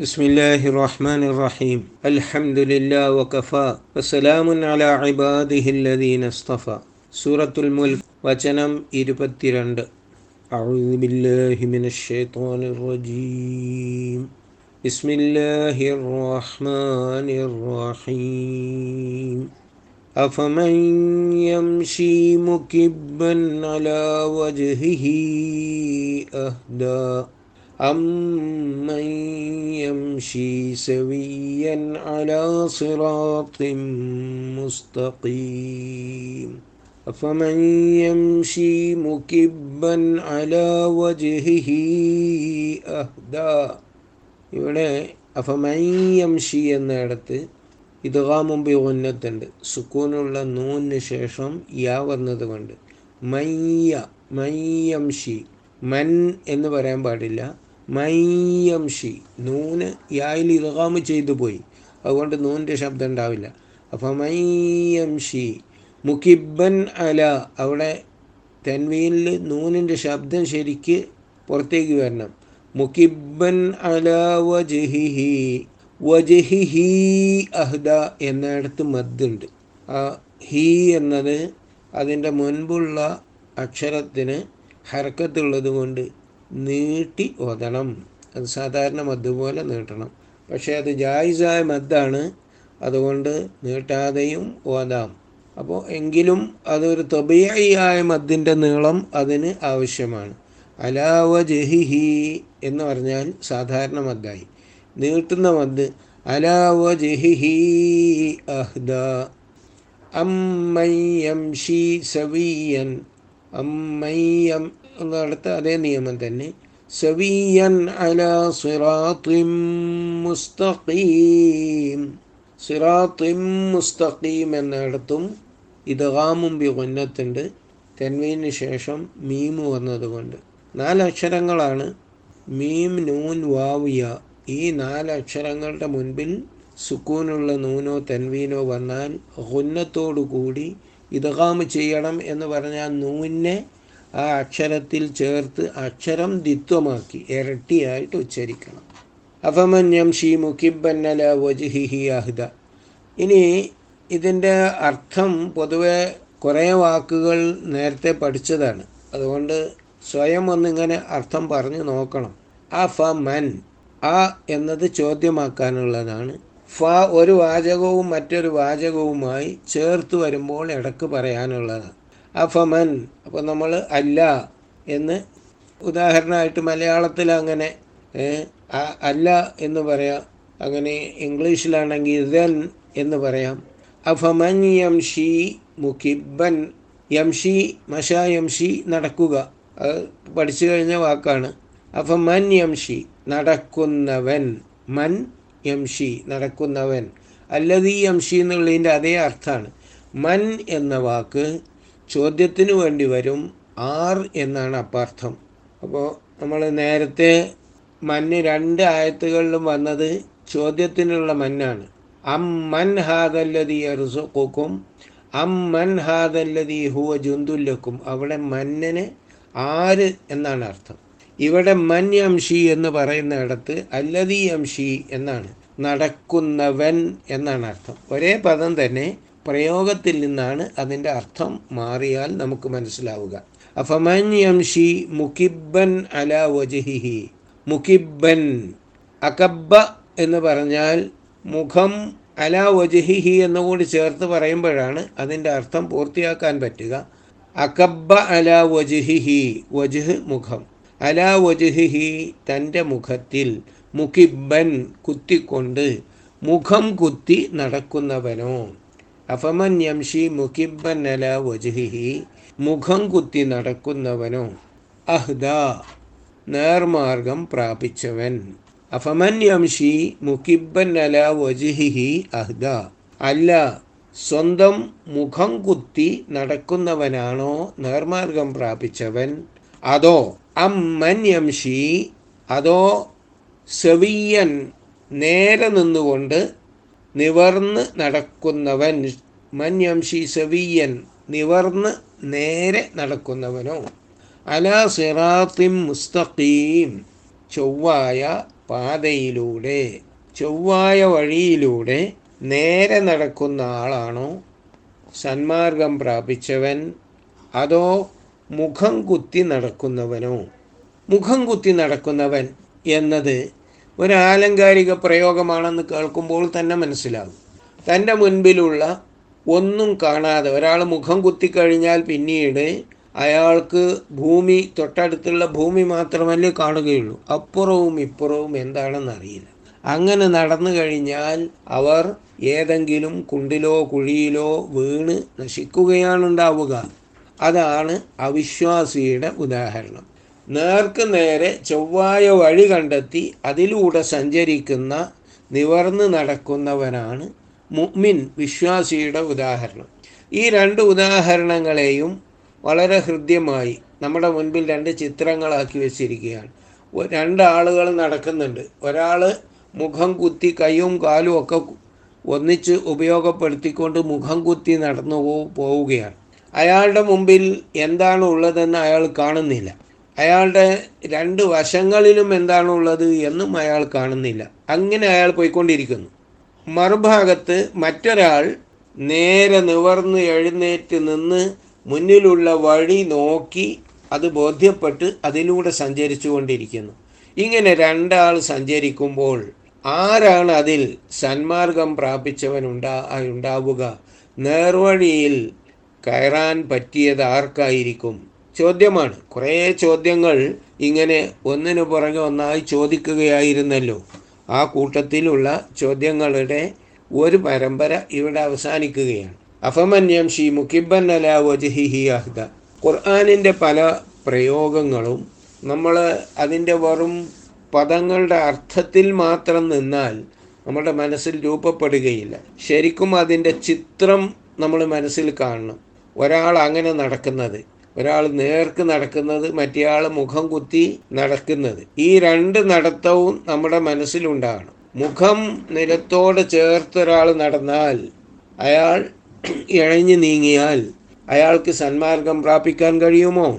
بسم الله الرحمن الرحيم الحمد لله وكفى وسلام على عباده الذين اصطفى سورة الملك وجنم إربترند أعوذ بالله من الشيطان الرجيم بسم الله الرحمن الرحيم أفمن يمشي مكبا على وجهه أهدى أمن يمشي سويا على صراط مستقيم أفمن يمشي مكبا على وجهه أهدى ഇവിടെ അഫമയ്യംഷി എന്നിടത്ത് ഇതുകാമുമ്പ് ഉന്നത്തുണ്ട് സുക്കൂനുള്ള നൂന് ശേഷം യാ വന്നത് കൊണ്ട് മയ്യ മയ്യംഷി മൻ എന്ന് പറയാൻ പാടില്ല മയ്യംഷി. നൂന് യായിൽ ഇതുകാമ് ചെയ്തു പോയി. അതുകൊണ്ട് നൂന്റെ ശബ്ദം ഉണ്ടാവില്ല. അപ്പം മയ്യംഷി. മുക്കിബൻ അല. അവിടെ തെൻവീനിൽ നൂനിന്റെ ശബ്ദം ശരിക്ക് പുറത്തേക്ക് വരണം. മുക്കിബൻ അല വജഹിഹി. വജഹിഹി അഹ്ദ എന്നിടത്ത് മദ്ദുണ്ട്. ആ ഹി എന്നത് അതിന്റെ മുൻപുള്ള അക്ഷരത്തിന് ഹർക്കത്തുള്ളത് കൊണ്ട് നീട്ടി ഓതണം. അത് സാധാരണ മദ് പോലെ നീട്ടണം. പക്ഷേ അത് ജായിസായ മദ്ദാണ്. അതുകൊണ്ട് നീട്ടാതെയും ഓതാം. അപ്പോൾ എങ്കിലും അതൊരു തൊബിയായ മദ്ദിന്റെ നീളം അതിന് ആവശ്യമാണ്. അലാവ ജഹിഹി എന്ന് പറഞ്ഞാൽ സാധാരണ മദ്ദായി. നീട്ടുന്ന മദ് അലാവ ജഹിഹി അഹ്ദ. അമ്മയ്യം ഷീ സവീയൻ. അമ്മയ്യം എന്നടുത്ത് അതേ നിയമം തന്നെ. സവിയൻ മുസ്തഖീം. സിറാത്തിം മുസ്തഖീം എന്നിടത്തും ഇദ്ഗാമും ബി കൊന്നത്തുണ്ട് തെൻവീന് ശേഷം മീമ് വന്നതുകൊണ്ട്. നാലക്ഷരങ്ങളാണ്. മീം നൂൻ വാവിയ ഈ നാലക്ഷരങ്ങളുടെ മുൻപിൽ സുക്കൂനുള്ള നൂനോ തെൻവീനോ വന്നാൽ ഹുന്നത്തോടു കൂടി ഇതകാമ് ചെയ്യണം എന്ന് പറഞ്ഞാൽ നൂനെ ആ അക്ഷരത്തിൽ ചേർത്ത് അക്ഷരം ദിത്വമാക്കി ഇരട്ടിയായിട്ട് ഉച്ചരിക്കണം. അപമന്യം യംഷി മുഖിബന്നല വജുഹിഹി അഹ്ദ ഇനി ഇതിന്റെ അർത്ഥം പൊതുവെ കുറേ വാക്കുകൾ നേരത്തെ പഠിച്ചതാണ്. അതുകൊണ്ട് സ്വയം ഒന്നിങ്ങനെ അർത്ഥം പറഞ്ഞു നോക്കണം. ആ ഫ മൻ ആ എന്നത് ചോദ്യമാക്കാനുള്ളതാണ്. ഫ ഒരു വാചകവും മറ്റൊരു വാചകവുമായി ചേർത്ത് വരുമ്പോൾ ഇടയ്ക്ക് പറയാനുള്ളതാണ്. അഫമൻ അപ്പോൾ നമ്മൾ അല്ല എന്ന് ഉദാഹരണമായിട്ട് മലയാളത്തിൽ അങ്ങനെ അല്ല എന്ന് പറയാം. അങ്ങനെ ഇംഗ്ലീഷിലാണെങ്കിൽ ദൻ എന്ന് പറയാം. അഫമൻ യംഷി മുഖിബൻ യംഷി മഷ യംഷി നടക്കുക. അത് പഠിച്ചു കഴിഞ്ഞ വാക്കാണ്. അഫമൻ യംഷി നടക്കുന്നവൻ മൻ യംഷി നടക്കുന്നവൻ. അല്ലതീ യംഷി എന്നുള്ളതിന്റെ അതേ അർത്ഥമാണ്. മൻ എന്ന വാക്ക് ചോദ്യത്തിന് വേണ്ടി വരും ആർ എന്നാണ് അപ്പാർത്ഥം. അപ്പോൾ നമ്മൾ നേരത്തെ മഞ്ഞ് രണ്ട് ആയത്തുകളിലും വന്നത് ചോദ്യത്തിനുള്ള മന്നാണ്. അം മൻ ഹാദല്ലതി അറുസുക്കും അം മൻ ഹാദല്ലതി ഹുവ ജുന്തുല്ലക്കും. അവിടെ മഞ്ഞന് ആര് എന്നാണ് അർത്ഥം. ഇവിടെ മൻ യംഷി എന്ന് പറയുന്ന ഇടത്ത് അല്ലതി അംഷി എന്നാണ്. നടക്കുന്നവൻ എന്നാണ് അർത്ഥം. ഒരേ പദം തന്നെ പ്രയോഗത്തിൽ നിന്നാണ് അതിന്റെ അർത്ഥം മാറിയാൽ നമുക്ക് മനസ്സിലാവുക. അഫമൻ യംഷി മുക്കിബൻ അല വജഹിഹി. മുക്കിബൻ അകബ്ബ എന്ന് പറഞ്ഞാൽ മുഖം അല വജഹിഹി എന്നുകൂടി ചേർത്ത് പറയുമ്പോഴാണ് അതിന്റെ അർത്ഥം പൂർത്തിയാക്കാൻ പറ്റുക. അകബ്ബ അല വജഹിഹി വജഹ് മുഖം. അല വജഹിഹി തന്റെ മുഖത്തിൽ മുക്കിബൻ കുത്തിക്കൊണ്ട് മുഖം കുത്തി നടക്കുന്നവനോ? അഫമൻ യംഷി വജഹിഹി. മുഖം കുത്തി നടക്കുന്നവനോ. അഹ്ദ. നേർമാർഗം പ്രാപിച്ചവൻ. അഫമൻ യംഷി മുക്കിബൻ അല വജഹിഹി അഹ്ദ. അല്ല സ്വന്തം മുഖം കുത്തി നടക്കുന്നവനാണോ നേർമാർഗം പ്രാപിച്ചവൻ? അതോ അമ്മൻ അതോ സെവിയൻ നേരെ നിന്നുകൊണ്ട് നിവർന്ന് നടക്കുന്നവൻ മന്യംഷി സെവിയൻ നിവർന്ന് നേരെ നടക്കുന്നവനോ. അല സിറാത്തിം മുസ്തഖീം ചൊവ്വായ പാതയിലൂടെ ചൊവ്വായ വഴിയിലൂടെ നേരെ നടക്കുന്ന ആളാണോ? സന്മാർഗം പ്രാപിച്ചവൻ അതോ മുഖം കുത്തി നടക്കുന്നവനോ? മുഖം കുത്തി നടക്കുന്നവൻ എന്നത് ഒരു ആലങ്കാരിക പ്രയോഗമാണെന്ന് കേൾക്കുമ്പോൾ തന്നെ മനസ്സിലാകും. തന്റെ മുൻപിലുള്ള ഒന്നും കാണാതെ ഒരാൾ മുഖം കുത്തിക്കഴിഞ്ഞാൽ പിന്നീട് അയാൾക്ക് ഭൂമി തൊട്ടടുത്തുള്ള ഭൂമി മാത്രമല്ലേ കാണുകയുള്ളൂ. അപ്പുറവും ഇപ്പുറവും എന്താണെന്ന് അറിയില്ല. അങ്ങനെ നടന്നു കഴിഞ്ഞാൽ അവർ ഏതെങ്കിലും കുണ്ടിലോ കുഴിയിലോ വീണ് നശിക്കുകയാണുണ്ടാവുക. അതാണ് അവിശ്വാസിയുടെ ഉദാഹരണം. നേർക്ക് നേരെ ചൊവ്വായ വഴി കണ്ടെത്തി അതിലൂടെ സഞ്ചരിക്കുന്ന നിവർന്ന് നടക്കുന്നവനാണ് മുഅ്മിൻ വിശ്വാസിയുടെ ഉദാഹരണം. ഈ രണ്ട് ഉദാഹരണങ്ങളെയും വളരെ ഹൃദ്യമായി നമ്മുടെ മുൻപിൽ രണ്ട് ചിത്രങ്ങളാക്കി വെച്ചിരിക്കുകയാണ്. രണ്ടാളുകൾ നടക്കുന്നുണ്ട്. ഒരാൾ മുഖം കുത്തി കൈയും കാലും ഒക്കെ ഒന്നിച്ച് ഉപയോഗപ്പെടുത്തിക്കൊണ്ട് മുഖം കുത്തി നടന്നു പോവുകയാണ്. അയാളുടെ മുമ്പിൽ എന്താണ് ഉള്ളതെന്ന് അയാൾ കാണുന്നില്ല. അയാളുടെ രണ്ട് വശങ്ങളിലും എന്താണുള്ളത് എന്നും അയാൾ കാണുന്നില്ല. അങ്ങനെ അയാൾ പോയിക്കൊണ്ടിരിക്കുന്നു. മറുഭാഗത്ത് മറ്റൊരാൾ നേരെ നിവർന്ന് എഴുന്നേറ്റ് നിന്ന് മുന്നിലുള്ള വഴി നോക്കി അത് ബോധ്യപ്പെട്ട് അതിലൂടെ സഞ്ചരിച്ചു കൊണ്ടിരിക്കുന്നു ഇങ്ങനെ രണ്ടാൾ സഞ്ചരിക്കുമ്പോൾ ആരാണ് അതിൽ സന്മാർഗം പ്രാപിച്ചവൻ ഉണ്ടാ ഉണ്ടാവുക? നേർവഴിയിൽ കയറാൻ പറ്റിയത് ആർക്കായിരിക്കും? ചോദ്യമാണ്. കുറേ ചോദ്യങ്ങൾ ഇങ്ങനെ ഒന്നിനു പുറകെ ഒന്നായി ചോദിക്കുകയായിരുന്നല്ലോ. ആ കൂട്ടത്തിലുള്ള ചോദ്യങ്ങളുടെ ഒരു പരമ്പര ഇവിടെ അവസാനിക്കുകയാണ്. അഫമന്യം ഷീ മുഖിബൻ അല അഹ്ദ. ഖുർആാനിന്റെ പല പ്രയോഗങ്ങളും നമ്മൾ അതിന്റെ വെറും പദങ്ങളുടെ അർത്ഥത്തിൽ മാത്രം നിന്നാൽ നമ്മുടെ മനസ്സിൽ രൂപപ്പെടുകയില്ല. ശരിക്കും അതിന്റെ ചിത്രം നമ്മൾ മനസ്സിൽ കാണണം. ഒരാൾ അങ്ങനെ നടക്കുന്നത്. ഒരാൾ നേർക്ക് നടക്കുന്നത് മറ്റേയാൾ മുഖം കുത്തി നടക്കുന്നത്. ഈ രണ്ട് നടത്തവും നമ്മുടെ മനസ്സിലുണ്ടാകണം. മുഖം നിലത്തോട് ചേർത്തൊരാൾ നടന്നാൽ അയാൾ ഇഴഞ്ഞു നീങ്ങിയാൽ അയാൾക്ക് സന്മാർഗം പ്രാപിക്കാൻ കഴിയുമോ?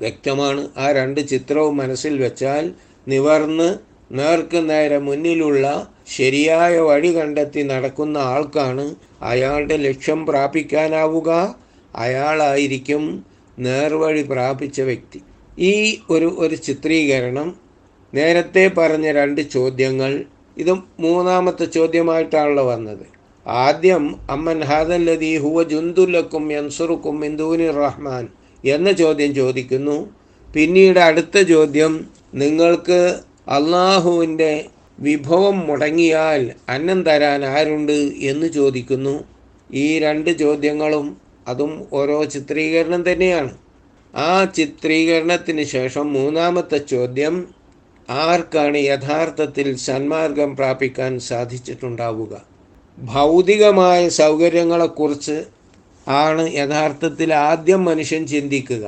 വ്യക്തമാണ്. ആ രണ്ട് ചിത്രവും മനസ്സിൽ വെച്ചാൽ നിവർന്ന് നേർക്ക് നേരെ മുന്നിലുള്ള ശരിയായ വഴി കണ്ടെത്തി നടക്കുന്ന ആൾക്കാണ് അയാളുടെ ലക്ഷ്യം പ്രാപിക്കാനാവുക. അയാളായിരിക്കും നേർവഴി പ്രാപിച്ച വ്യക്തി. ഈ ഒരു ഒരു ചിത്രീകരണം നേരത്തെ പറഞ്ഞ രണ്ട് ചോദ്യങ്ങൾ ഇത് മൂന്നാമത്തെ ചോദ്യമായിട്ടാണല്ലോ വന്നത്. ആദ്യം അമ്മൻ ഹാദല്ലതി ഹുവ ജുന്തുലക്കും യൻസുറുക്കും ഇന്ദൂനി റഹ്മാൻ എന്ന ചോദ്യം ചോദിക്കുന്നു. പിന്നീട് അടുത്ത ചോദ്യം നിങ്ങൾക്ക് അള്ളാഹുവിന്റെ വിഭവം മുടങ്ങിയാൽ അന്നം തരാൻ ആരുണ്ട് എന്ന് ചോദിക്കുന്നു. ഈ രണ്ട് ചോദ്യങ്ങളും അതും ഓരോ ചിത്രീകരണം തന്നെയാണ്. ആ ചിത്രീകരണത്തിന് ശേഷം മൂന്നാമത്തെ ചോദ്യം ആർക്കാണ് യഥാർത്ഥത്തിൽ സന്മാർഗം പ്രാപിക്കാൻ സാധിച്ചിട്ടുണ്ടാവുക? ഭൗതികമായ സൗകര്യങ്ങളെക്കുറിച്ച് ആണ് യഥാർത്ഥത്തിൽ ആദ്യം മനുഷ്യൻ ചിന്തിക്കുക.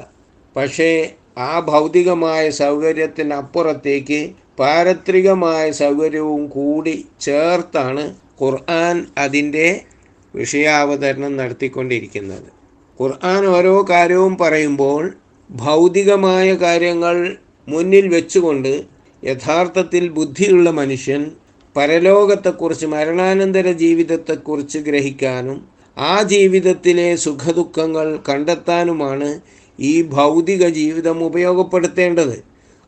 പക്ഷേ ആ ഭൗതികമായ സൗകര്യത്തിനപ്പുറത്തേക്ക് പാരത്രികമായ സൗകര്യവും കൂടി ചേർത്താണ് ഖുർആൻ അതിന്റെ വിഷയാവതരണം നടത്തിക്കൊണ്ടിരിക്കുന്നത്. ഖുർആൻ ഓരോ കാര്യവും പറയുമ്പോൾ ഭൗതികമായ കാര്യങ്ങൾ മുന്നിൽ വെച്ചുകൊണ്ട് യഥാർത്ഥത്തിൽ ബുദ്ധിയുള്ള മനുഷ്യൻ പരലോകത്തെക്കുറിച്ച് മരണാനന്തര ജീവിതത്തെക്കുറിച്ച് ഗ്രഹിക്കാനും ആ ജീവിതത്തിലെ സുഖദുഃഖങ്ങൾ കണ്ടെത്താനുമാണ് ഈ ഭൗതിക ജീവിതം ഉപയോഗപ്പെടുത്തേണ്ടത്.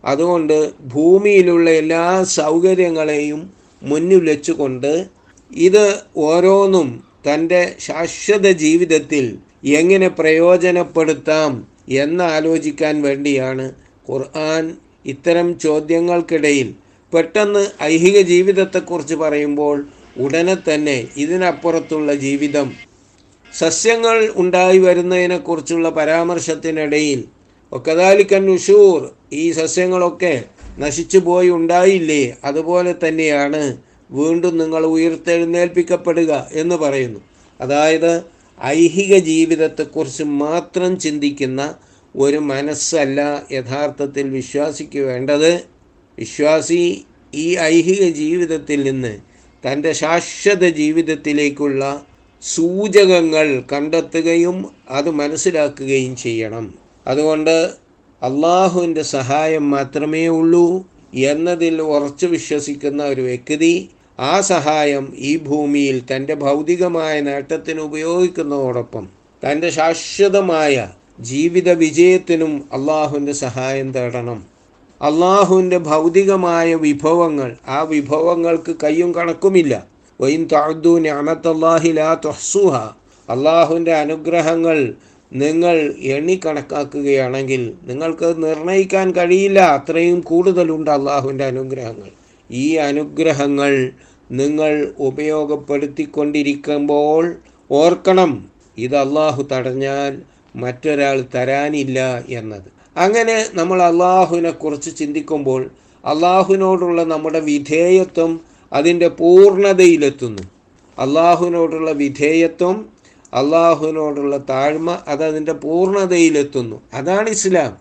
അതുകൊണ്ട് ഭൂമിയിലുള്ള എല്ലാ സൗകര്യങ്ങളെയും മുന്നിൽ വെച്ചുകൊണ്ട് ഇത് ഓരോന്നും തന്റെ ശാശ്വത ജീവിതത്തിൽ എങ്ങനെ പ്രയോജനപ്പെടുത്താം എന്നാലോചിക്കാൻ വേണ്ടിയാണ് ഖുർആൻ ഇത്തരം ചോദ്യങ്ങൾക്കിടയിൽ പെട്ടെന്ന് ഐഹിക ജീവിതത്തെക്കുറിച്ച് പറയുമ്പോൾ ഉടനെ തന്നെ ഇതിനപ്പുറത്തുള്ള ജീവിതം. സസ്യങ്ങൾ ഉണ്ടായി വരുന്നതിനെക്കുറിച്ചുള്ള പരാമർശത്തിനിടയിൽ ഒക്കതാലിക്കൻ ഉഷൂർ ഈ സസ്യങ്ങളൊക്കെ നശിച്ചു പോയി ഉണ്ടായില്ലേ? അതുപോലെ തന്നെയാണ് വീണ്ടും നിങ്ങൾ ഉയർത്തെഴുന്നേൽപ്പിക്കപ്പെടുക എന്ന് പറയുന്നു. അതായത് ഐഹിക ജീവിതത്തെക്കുറിച്ച് മാത്രം ചിന്തിക്കുന്ന ഒരു മനസ്സല്ല യഥാർത്ഥത്തിൽ വിശ്വാസിക്ക് വേണ്ടത്. വിശ്വാസി ഈ ഐഹിക ജീവിതത്തിൽ നിന്ന് തന്റെ ശാശ്വത ജീവിതത്തിലേക്കുള്ള സൂചകങ്ങൾ കണ്ടെത്തുകയും അത് മനസ്സിലാക്കുകയും ചെയ്യണം. അതുകൊണ്ട് അള്ളാഹുവിന്റെ സഹായം മാത്രമേ ഉള്ളൂ. എന്നതിൽ ഉറച്ചു വിശ്വസിക്കുന്ന ഒരു വ്യക്തി ആ സഹായം ഈ ഭൂമിയിൽ തന്റെ ഭൗതികമായ നേട്ടത്തിന് ഉപയോഗിക്കുന്നതോടൊപ്പം തന്റെ ശാശ്വതമായ ജീവിത വിജയത്തിനും അള്ളാഹുവിന്റെ സഹായം തേടണം. അള്ളാഹുവിന്റെ ഭൗതികമായ വിഭവങ്ങൾ ആ വിഭവങ്ങൾക്ക് കയ്യും കണക്കുമില്ല. വൈൻ താഴ്ദു ഞാമത്തല്ലാഹി ലാ തൊഹ്സുഹ. അള്ളാഹുവിന്റെ അനുഗ്രഹങ്ങൾ നിങ്ങൾ എണ്ണിക്കണക്കാക്കുകയാണെങ്കിൽ നിങ്ങൾക്ക് നിർണയിക്കാൻ കഴിയില്ല. അത്രയും കൂടുതലുണ്ട് അള്ളാഹുവിന്റെ അനുഗ്രഹങ്ങൾ. ഈ അനുഗ്രഹങ്ങൾ നിങ്ങൾ ഉപയോഗപ്പെടുത്തിക്കൊണ്ടിരിക്കുമ്പോൾ ഓർക്കണം ഇത് അള്ളാഹു തടഞ്ഞാൽ മറ്റൊരാൾ തരാനില്ല എന്നത്. അങ്ങനെ നമ്മൾ അള്ളാഹുവിനെ കുറിച്ച് ചിന്തിക്കുമ്പോൾ അള്ളാഹുവിനോടുള്ള നമ്മുടെ വിധേയത്വം അതിന്റെ പൂർണതയിലെത്തുന്നു. അള്ളാഹുവിനോടുള്ള വിധേയത്വം അള്ളാഹുവിനോടുള്ള താഴ്മ അത് അതിന്റെ പൂർണതയിലെത്തുന്നു. അതാണ് ഇസ്ലാം.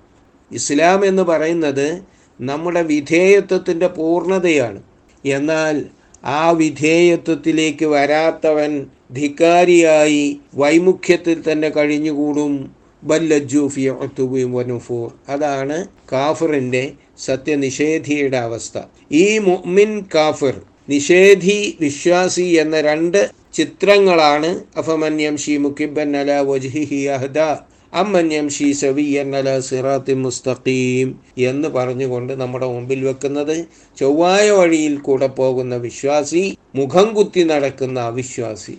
ഇസ്ലാം എന്ന് പറയുന്നത് നമ്മുടെ വിധേയത്വത്തിന്റെ പൂർണതയാണ്. എന്നാൽ ആ വിധേയത്വത്തിലേക്ക് വരാത്തവൻ ധിക്കാരിയായി വൈമുഖ്യത്തിൽ തന്നെ കഴിഞ്ഞുകൂടും. വനുഫൂർ അതാണ് കാഫിറിന്റെ സത്യനിഷേധിയുടെ അവസ്ഥ. ഈ മുഅ്മിൻ കാഫിർ നിഷേധി വിശ്വാസി എന്ന രണ്ട് ചിത്രങ്ങളാണ്. അഫമന്യം ഷീ മുക്കിബൻ അല വജ്ഹിഹി അഹദ. അമ്മന്യം ഷീ സവിയൻ അല സിറാത്തി മുസ്തഖീം എന്ന് പറഞ്ഞുകൊണ്ട് നമ്മുടെ മുമ്പിൽ വെക്കുന്നത് ചൊവ്വായ വഴിയിൽ കൂടെ പോകുന്ന വിശ്വാസി മുഖം കുത്തി നടക്കുന്ന അവിശ്വാസി.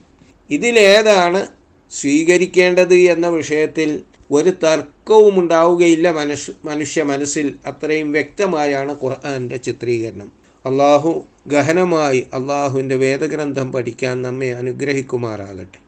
ഇതിലേതാണ് സ്വീകരിക്കേണ്ടത് എന്ന വിഷയത്തിൽ ഒരു തർക്കവും ഉണ്ടാവുകയില്ല മനുഷ്യ മനുഷ്യ മനസ്സിൽ അത്രയും വ്യക്തമായാണ് ഖുർആാന്റെ ചിത്രീകരണം. അള്ളാഹു ഗഹനമായി അള്ളാഹുവിന്റെ വേദഗ്രന്ഥം പഠിക്കാൻ നമ്മെ അനുഗ്രഹിക്കുമാറാകട്ടെ.